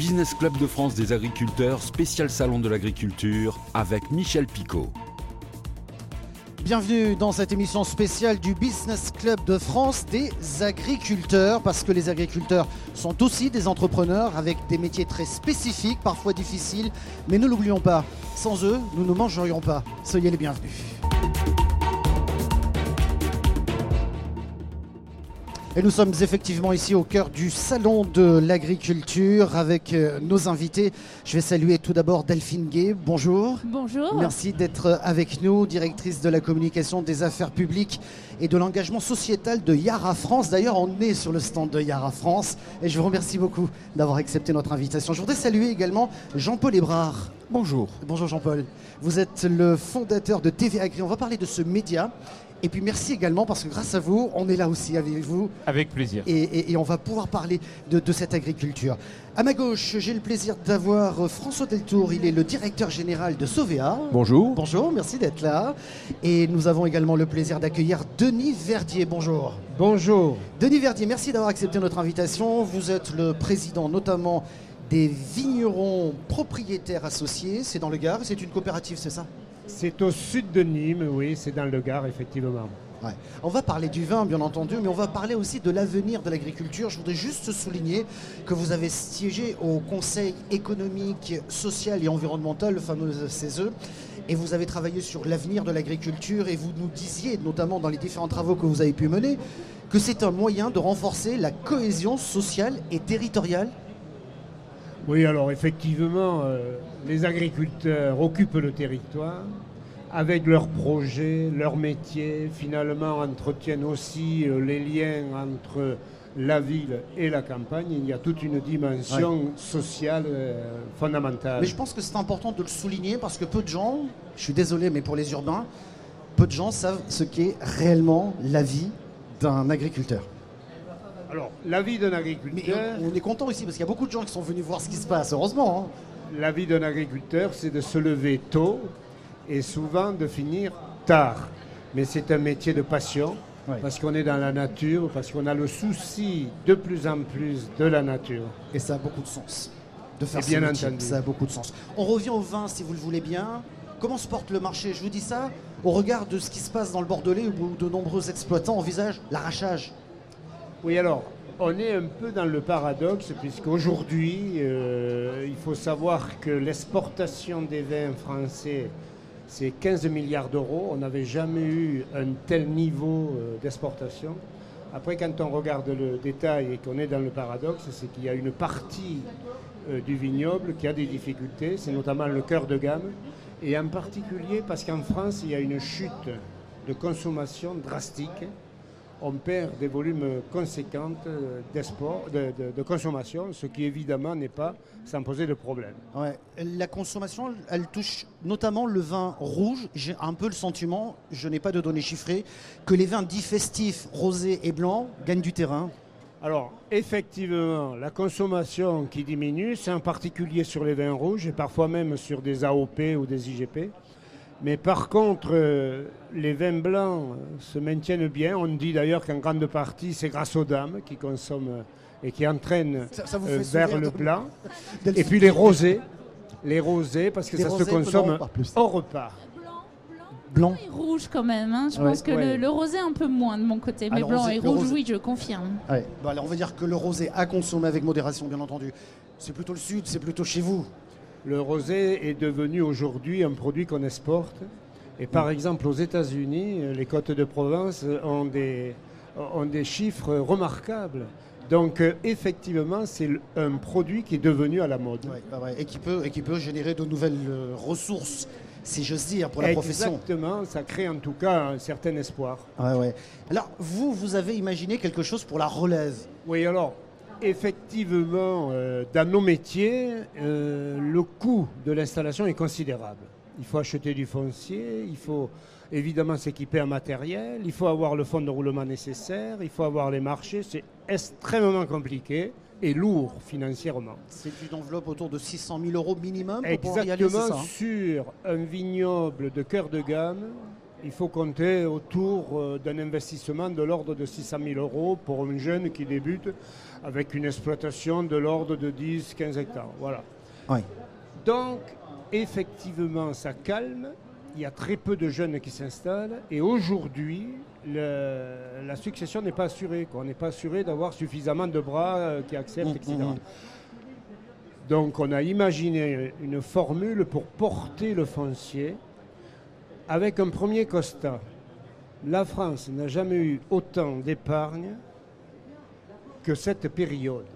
Business Club de France des agriculteurs, spécial salon de l'agriculture avec Michel Picot. Bienvenue dans cette émission spéciale du Business Club de France des agriculteurs, parce que les agriculteurs sont aussi des entrepreneurs avec des métiers très spécifiques, parfois difficiles, mais ne l'oublions pas, sans eux, nous ne mangerions pas. Soyez les bienvenus. Et nous sommes effectivement ici au cœur du salon de l'agriculture avec euh, nos invités. Je vais saluer tout d'abord Delphine Gay. Bonjour. Bonjour. Merci d'être avec nous, directrice de la communication des affaires publiques et de l'engagement sociétal de Yara France. D'ailleurs, on est sur le stand de Yara France et je vous remercie beaucoup d'avoir accepté notre invitation. Je voudrais saluer également Jean-Paul Hébrard. Bonjour. Bonjour Jean-Paul. Vous êtes le fondateur de TV Agri. On va parler de ce média et puis merci également parce que grâce à vous, on est là aussi avec vous. Avec plaisir. Et, on va pouvoir parler de, cette agriculture. À ma gauche, j'ai le plaisir d'avoir François Deltour. Il est le directeur général de Sovea. Bonjour. Bonjour, merci d'être là. Et nous avons également le plaisir d'accueillir Denis Verdier. Bonjour. Bonjour. Denis Verdier, merci d'avoir accepté notre invitation. Vous êtes le président notamment des vignerons propriétaires associés. C'est dans le Gard, c'est une coopérative, c'est ça? C'est au sud de Nîmes, oui, c'est dans le Gard, effectivement. On va parler du vin, bien entendu, mais on va parler aussi de l'avenir de l'agriculture. Je voudrais juste souligner que vous avez siégé au Conseil économique, social et environnemental, le fameux CESE, et vous avez travaillé sur l'avenir de l'agriculture, et vous nous disiez, notamment dans les différents travaux que vous avez pu mener, que c'est un moyen de renforcer la cohésion sociale et territoriale oui, alors effectivement, euh, les agriculteurs occupent le territoire avec leurs projets, leurs métiers, finalement entretiennent aussi euh, les liens entre la ville et la campagne. Il y a toute une dimension sociale euh, fondamentale. Mais je pense que c'est important de le souligner parce que peu de gens, je suis désolé, mais pour les urbains, peu de gens savent ce qu'est réellement la vie d'un agriculteur. Alors, la vie d'un agriculteur. on est content ici parce qu'il y a beaucoup de gens qui sont venus voir ce qui se passe, heureusement. Hein. La vie d'un agriculteur, c'est de se lever tôt et souvent de finir tard. Mais c'est un métier de passion parce qu'on est dans la nature, parce qu'on a le souci de plus en plus de la nature. Et ça a beaucoup de sens. De faire bien entendu. Ça a beaucoup de sens. On revient au vin, si vous le voulez bien. Comment se porte le marché? Je vous dis ça au regard de ce qui se passe dans le Bordelais où de nombreux exploitants envisagent l'arrachage oui, alors, on est un peu dans le paradoxe, puisqu'aujourd'hui, euh, il faut savoir que l'exportation des vins français, c'est 15 milliards d'euros. On n'avait jamais eu un tel niveau euh, d'exportation. Après, quand on regarde le détail et qu'on est dans le paradoxe, c'est qu'il y a une partie euh, du vignoble qui a des difficultés, c'est notamment le cœur de gamme, et en particulier parce qu'en France, il y a une chute de consommation drastique on perd des volumes conséquents de, consommation, ce qui évidemment n'est pas sans poser de problème. La consommation, elle touche notamment le vin rouge. J'ai un peu le sentiment, je n'ai pas de données chiffrées, que les vins dits festifs, rosés et blancs gagnent du terrain. Alors, effectivement, la consommation qui diminue, c'est en particulier sur les vins rouges et parfois même sur des AOP ou des IGP. Mais par contre, euh, les vins blancs se maintiennent bien. On dit d'ailleurs qu'en grande partie, c'est grâce aux dames qui consomment euh, et qui entraînent euh, vers le blanc. et puis les rosés. Les rosés, parce que ça se consomme au repas. Blanc, et rouge quand même. Hein. Je pense que le, rosé un peu moins de mon côté, mais blanc et rouge, oui, je confirme. alors on va dire que le rosé à consommer avec modération, bien entendu. C'est plutôt le sud, c'est plutôt chez vous. Le rosé est devenu aujourd'hui un produit qu'on exporte. Et par exemple, aux États-Unis, les côtes de Provence ont des, ont des chiffres remarquables. Donc euh, effectivement, c'est un produit qui est devenu à la mode. Et, qui peut, et qui peut générer de nouvelles euh, ressources, si j'ose dire, pour la profession. Exactement, ça crée en tout cas un certain espoir. Alors vous, vous avez imaginé quelque chose pour la relève Oui, alors effectivement, euh, dans nos métiers, euh, le coût de l'installation est considérable. Il faut acheter du foncier, il faut évidemment s'équiper en matériel, il faut avoir le fonds de roulement nécessaire, il faut avoir les marchés. C'est extrêmement compliqué et lourd financièrement. C'est une enveloppe autour de 600 000 euros minimum pour Exactement, pouvoir y aller, ça, hein? sur un vignoble de cœur de gamme, il faut compter autour d'un investissement de l'ordre de 600 000 euros pour un jeune qui débute avec une exploitation de l'ordre de 10-15 hectares. Voilà. Donc, effectivement, ça calme. Il y a très peu de jeunes qui s'installent. Et aujourd'hui, la succession n'est pas assurée. On n'est pas assuré d'avoir suffisamment de bras euh, qui acceptent, etc. Mmh, mmh, mmh. Donc, on a imaginé une formule pour porter le foncier avec un premier constat. La France n'a jamais eu autant d'épargne que cette période.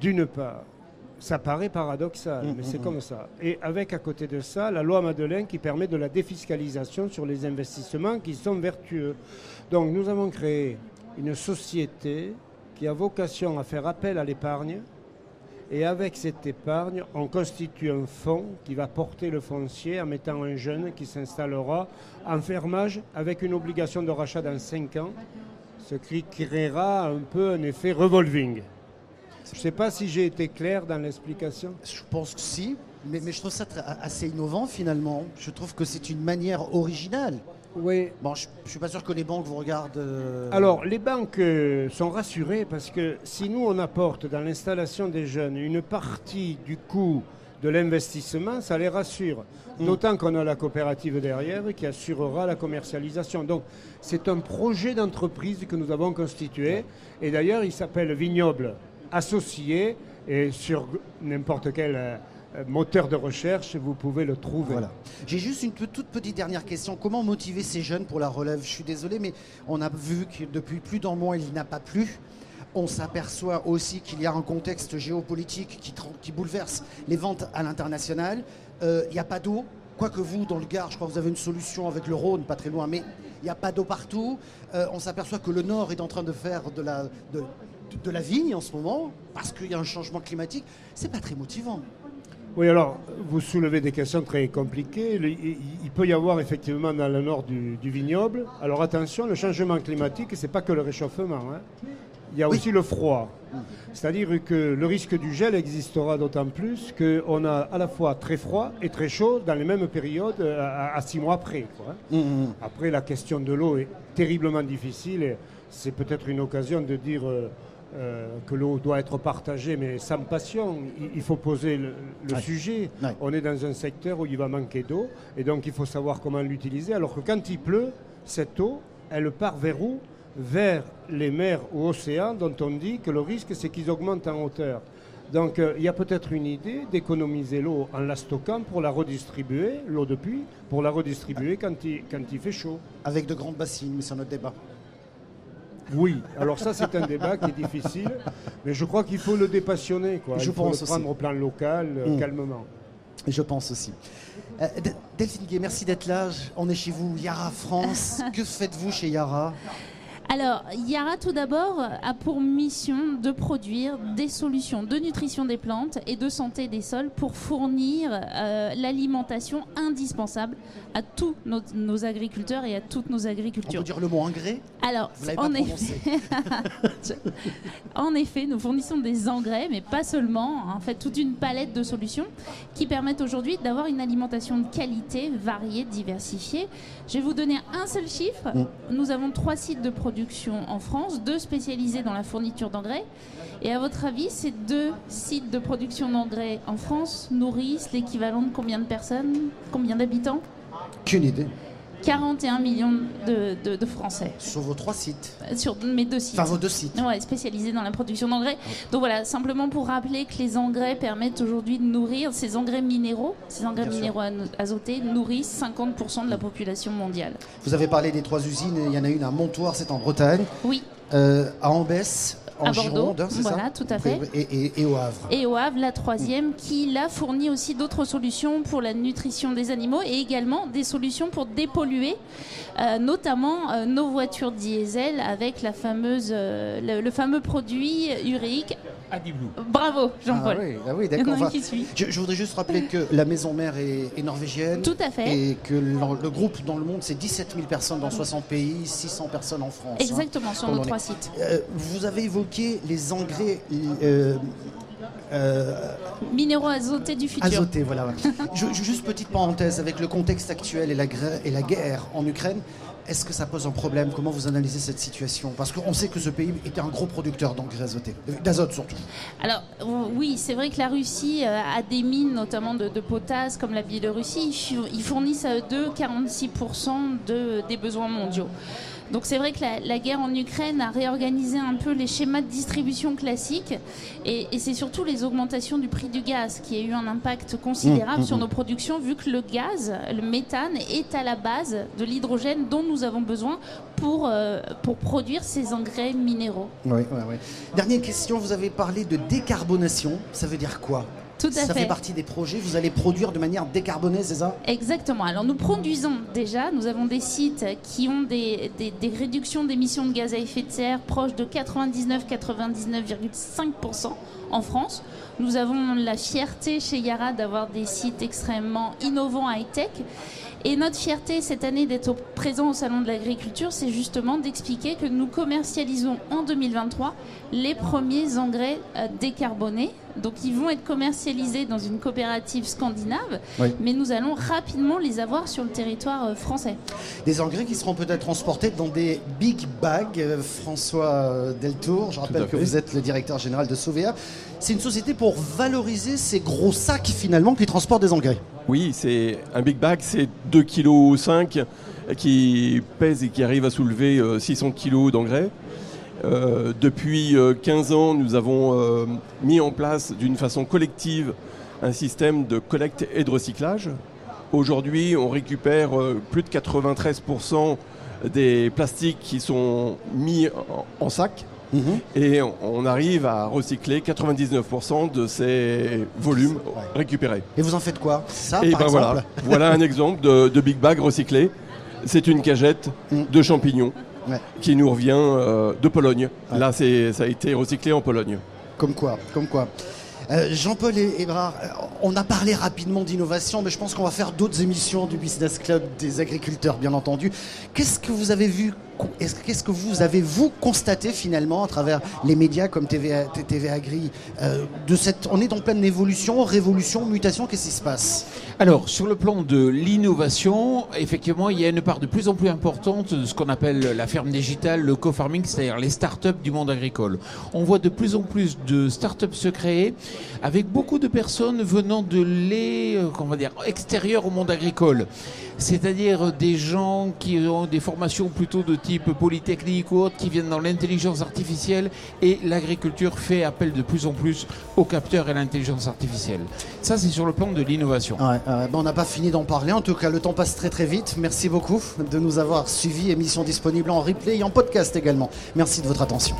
D'une part, ça paraît paradoxal, mais c'est comme ça. Et avec à côté de ça, la loi Madeleine qui permet de la défiscalisation sur les investissements qui sont vertueux. Donc nous avons créé une société qui a vocation à faire appel à l'épargne. Et avec cette épargne, on constitue un fonds qui va porter le foncier en mettant un jeune qui s'installera en fermage avec une obligation de rachat dans 5 ans, ce qui créera un peu un effet revolving. Je ne sais pas si j'ai été clair dans l'explication. Je pense que si, mais, je trouve ça assez innovant finalement. Je trouve que c'est une manière originale. Oui. Bon, je ne suis pas sûr que les banques vous regardent. Euh, Alors, les banques euh, sont rassurées parce que si nous, on apporte dans l'installation des jeunes une partie du coût de l'investissement, ça les rassure. Hmm. D'autant qu'on a la coopérative derrière qui assurera la commercialisation. Donc, c'est un projet d'entreprise que nous avons constitué. Et d'ailleurs, il s'appelle Vignoble associé et sur n'importe quel euh, moteur de recherche, vous pouvez le trouver. J'ai juste une toute petite dernière question. Comment motiver ces jeunes pour la relève? Je suis désolé, mais on a vu que depuis plus d'un mois, il n'a pas plu. On s'aperçoit aussi qu'il y a un contexte géopolitique qui, bouleverse les ventes à l'international. Euh, il n'y a pas d'eau. Quoique vous, dans le Gard, je crois que vous avez une solution avec le Rhône, pas très loin, mais il n'y a pas d'eau partout. Euh, on s'aperçoit que le Nord est en train de faire de la, de la vigne en ce moment, parce qu'il y a un changement climatique, c'est pas très motivant. Oui, alors, vous soulevez des questions très compliquées. Il, peut y avoir effectivement dans le nord du, vignoble. Alors attention, le changement climatique, c'est pas que le réchauffement. Hein. Il y a aussi le froid. C'est-à-dire que le risque du gel existera d'autant plus qu'on a à la fois très froid et très chaud dans les mêmes périodes euh, à, six mois après. Hein. Mmh, mmh. Après, la question de l'eau est terriblement difficile et c'est peut-être une occasion de dire. Euh, euh, que l'eau doit être partagée, mais sans passion. Il, faut poser le, sujet. On est dans un secteur où il va manquer d'eau, et donc il faut savoir comment l'utiliser. Alors que quand il pleut, cette eau, elle part vers où? Vers les mers ou océans, dont on dit que le risque, c'est qu'ils augmentent en hauteur. Donc euh, il y a peut-être une idée d'économiser l'eau en la stockant pour la redistribuer, l'eau de pluie, pour la redistribuer quand il, quand il fait chaud. Avec de grandes bassines, mais c'est notre débat. Oui, alors ça c'est un débat qui est difficile, mais je crois qu'il faut le dépassionner. Quoi. Je Il faut pense le prendre au plan local, euh, mmh. calmement. Je pense aussi. Euh, Delphine Gué, merci d'être là. On est chez vous, Yara France. que faites-vous chez Yara? Alors, Yara, tout d'abord, a pour mission de produire des solutions de nutrition des plantes et de santé des sols pour fournir euh, l'alimentation indispensable à tous nos, agriculteurs et à toutes nos agricultures. On peut dire le mot engrais Alors, en effet, en effet, nous fournissons des engrais, mais pas seulement. En fait, toute une palette de solutions qui permettent aujourd'hui d'avoir une alimentation de qualité, variée, diversifiée. Je vais vous donner un seul chiffre. Mm. Nous avons trois sites de production en France, deux spécialisés dans la fourniture d'engrais. Et à votre avis, ces deux sites de production d'engrais en France nourrissent l'équivalent de combien de personnes Combien d'habitants? Qu'une idée. 41 millions de, Français. Sur vos trois sites Sur mes deux sites. Enfin, vos deux sites. Ouais, spécialisés dans la production d'engrais. Donc voilà, simplement pour rappeler que les engrais permettent aujourd'hui de nourrir, ces engrais minéraux, ces engrais minéraux azotés, nourrissent 50% de la population mondiale. Vous avez parlé des trois usines, il y en a une à Montoire, c'est en Bretagne. Oui. Euh, à Ambès, à Bordeaux, voilà, tout à fait. Et, au Havre. Et au Havre, la troisième, qui là fournit aussi d'autres solutions pour la nutrition des animaux et également des solutions pour dépolluer, euh, notamment euh, nos voitures diesel avec la fameuse, euh, le, fameux produit urique Bravo, Jean-Paul. Ah oui, ah oui d'accord. je, voudrais juste rappeler que la maison mère est, norvégienne. Tout à fait. Et que le, groupe dans le monde, c'est 17 000 personnes dans 60 pays, 600 personnes en France. Hein, Exactement, sur nos trois sites. vous avez évoqué les engrais. Euh, Minéraux azotés du futur. Azotés, voilà. ouais. Je- je- juste petite parenthèse, avec le contexte actuel et la, gra- et la guerre en Ukraine, est-ce que ça pose un problème? Comment vous analysez cette situation? Parce qu'on sait que ce pays était un gros producteur d'engrais azotés, euh, d'azote surtout. Alors euh, oui, c'est vrai que la Russie euh, a des mines, notamment de, de potasse, comme la Biélorussie. Ils fournissent à eux deux 46% de, des besoins mondiaux. Donc c'est vrai que la, la guerre en Ukraine a réorganisé un peu les schémas de distribution classiques et, et c'est surtout les augmentations du prix du gaz qui a eu un impact considérable Mmh, sur mmh, nos productions vu que le gaz, le méthane est à la base de l'hydrogène dont nous avons besoin pour, euh, pour produire ces engrais minéraux. Oui, oui, oui. Dernière question, vous avez parlé de décarbonation. Ça veut dire quoi? Tout à Ça fait. fait partie des projets. Vous allez produire de manière décarbonée, c'est ça? Exactement. Alors nous produisons déjà, nous avons des sites qui ont des, des- des réductions d'émissions de gaz à effet de serre proches de 99-99,5% en France. Nous avons la fierté chez Yara d'avoir des sites extrêmement innovants high-tech. Et notre fierté cette année d'être présent au Salon de l'Agriculture, c'est justement d'expliquer que nous commercialisons en 2023 les premiers engrais euh, décarbonés. Donc ils vont être commercialisés dans une coopérative scandinave, Oui. mais nous allons rapidement les avoir sur le territoire euh, français. Des engrais qui seront peut-être transportés dans des big bags. Euh, François Deltour, je rappelle que vous êtes le directeur général de Sauvea. C'est une société pour valoriser ces gros sacs finalement qui transportent des engrais. Oui, c'est un big bag, c'est 2,5 kg qui pèse et qui arrive à soulever euh, 600 kg d'engrais. Euh, depuis euh, 15 ans, nous avons euh, mis en place d'une façon collective un système de collecte et de recyclage. Aujourd'hui, on récupère euh, plus de 93% des plastiques qui sont mis en sac et on, arrive à recycler 99% de ces volumes récupérés. Et vous en faites quoi? Ça, Et par ben exemple voilà, voilà un exemple de, de big bag recyclé. C'est une cagette Mm. de champignons Ouais. qui nous revient euh, de Pologne. Ouais. Là, c'est, ça a été recyclé en Pologne. Comme quoi, comme quoi. Euh, Jean-Paul et Ébrard, euh, on a parlé rapidement d'innovation, mais je pense qu'on va faire d'autres émissions du Business Club des agriculteurs, bien entendu. Qu'est-ce que vous avez vu Qu'est-ce que vous avez vous constaté finalement à travers les médias comme TV, TV Agri euh, de cette, On est en pleine évolution, révolution, mutation. Qu'est-ce qui se passe? Alors, sur le plan de l'innovation, effectivement, il y a une part de plus en plus importante de ce qu'on appelle la ferme digitale, le co-farming, c'est-à-dire les start-up du monde agricole. On voit de plus en plus de start-up se créer avec beaucoup de personnes venant de les, euh, au monde agricole. C'est-à-dire des gens qui ont des formations plutôt de type polytechnique ou autre, qui viennent dans l'intelligence artificielle et l'agriculture fait appel de plus en plus aux capteurs et à l'intelligence artificielle. Ça, c'est sur le plan de l'innovation. On n'a pas fini d'en parler. En tout cas, le temps passe très très vite. Merci beaucoup de nous avoir suivis. Émission disponible en replay et en podcast également. Merci de votre attention.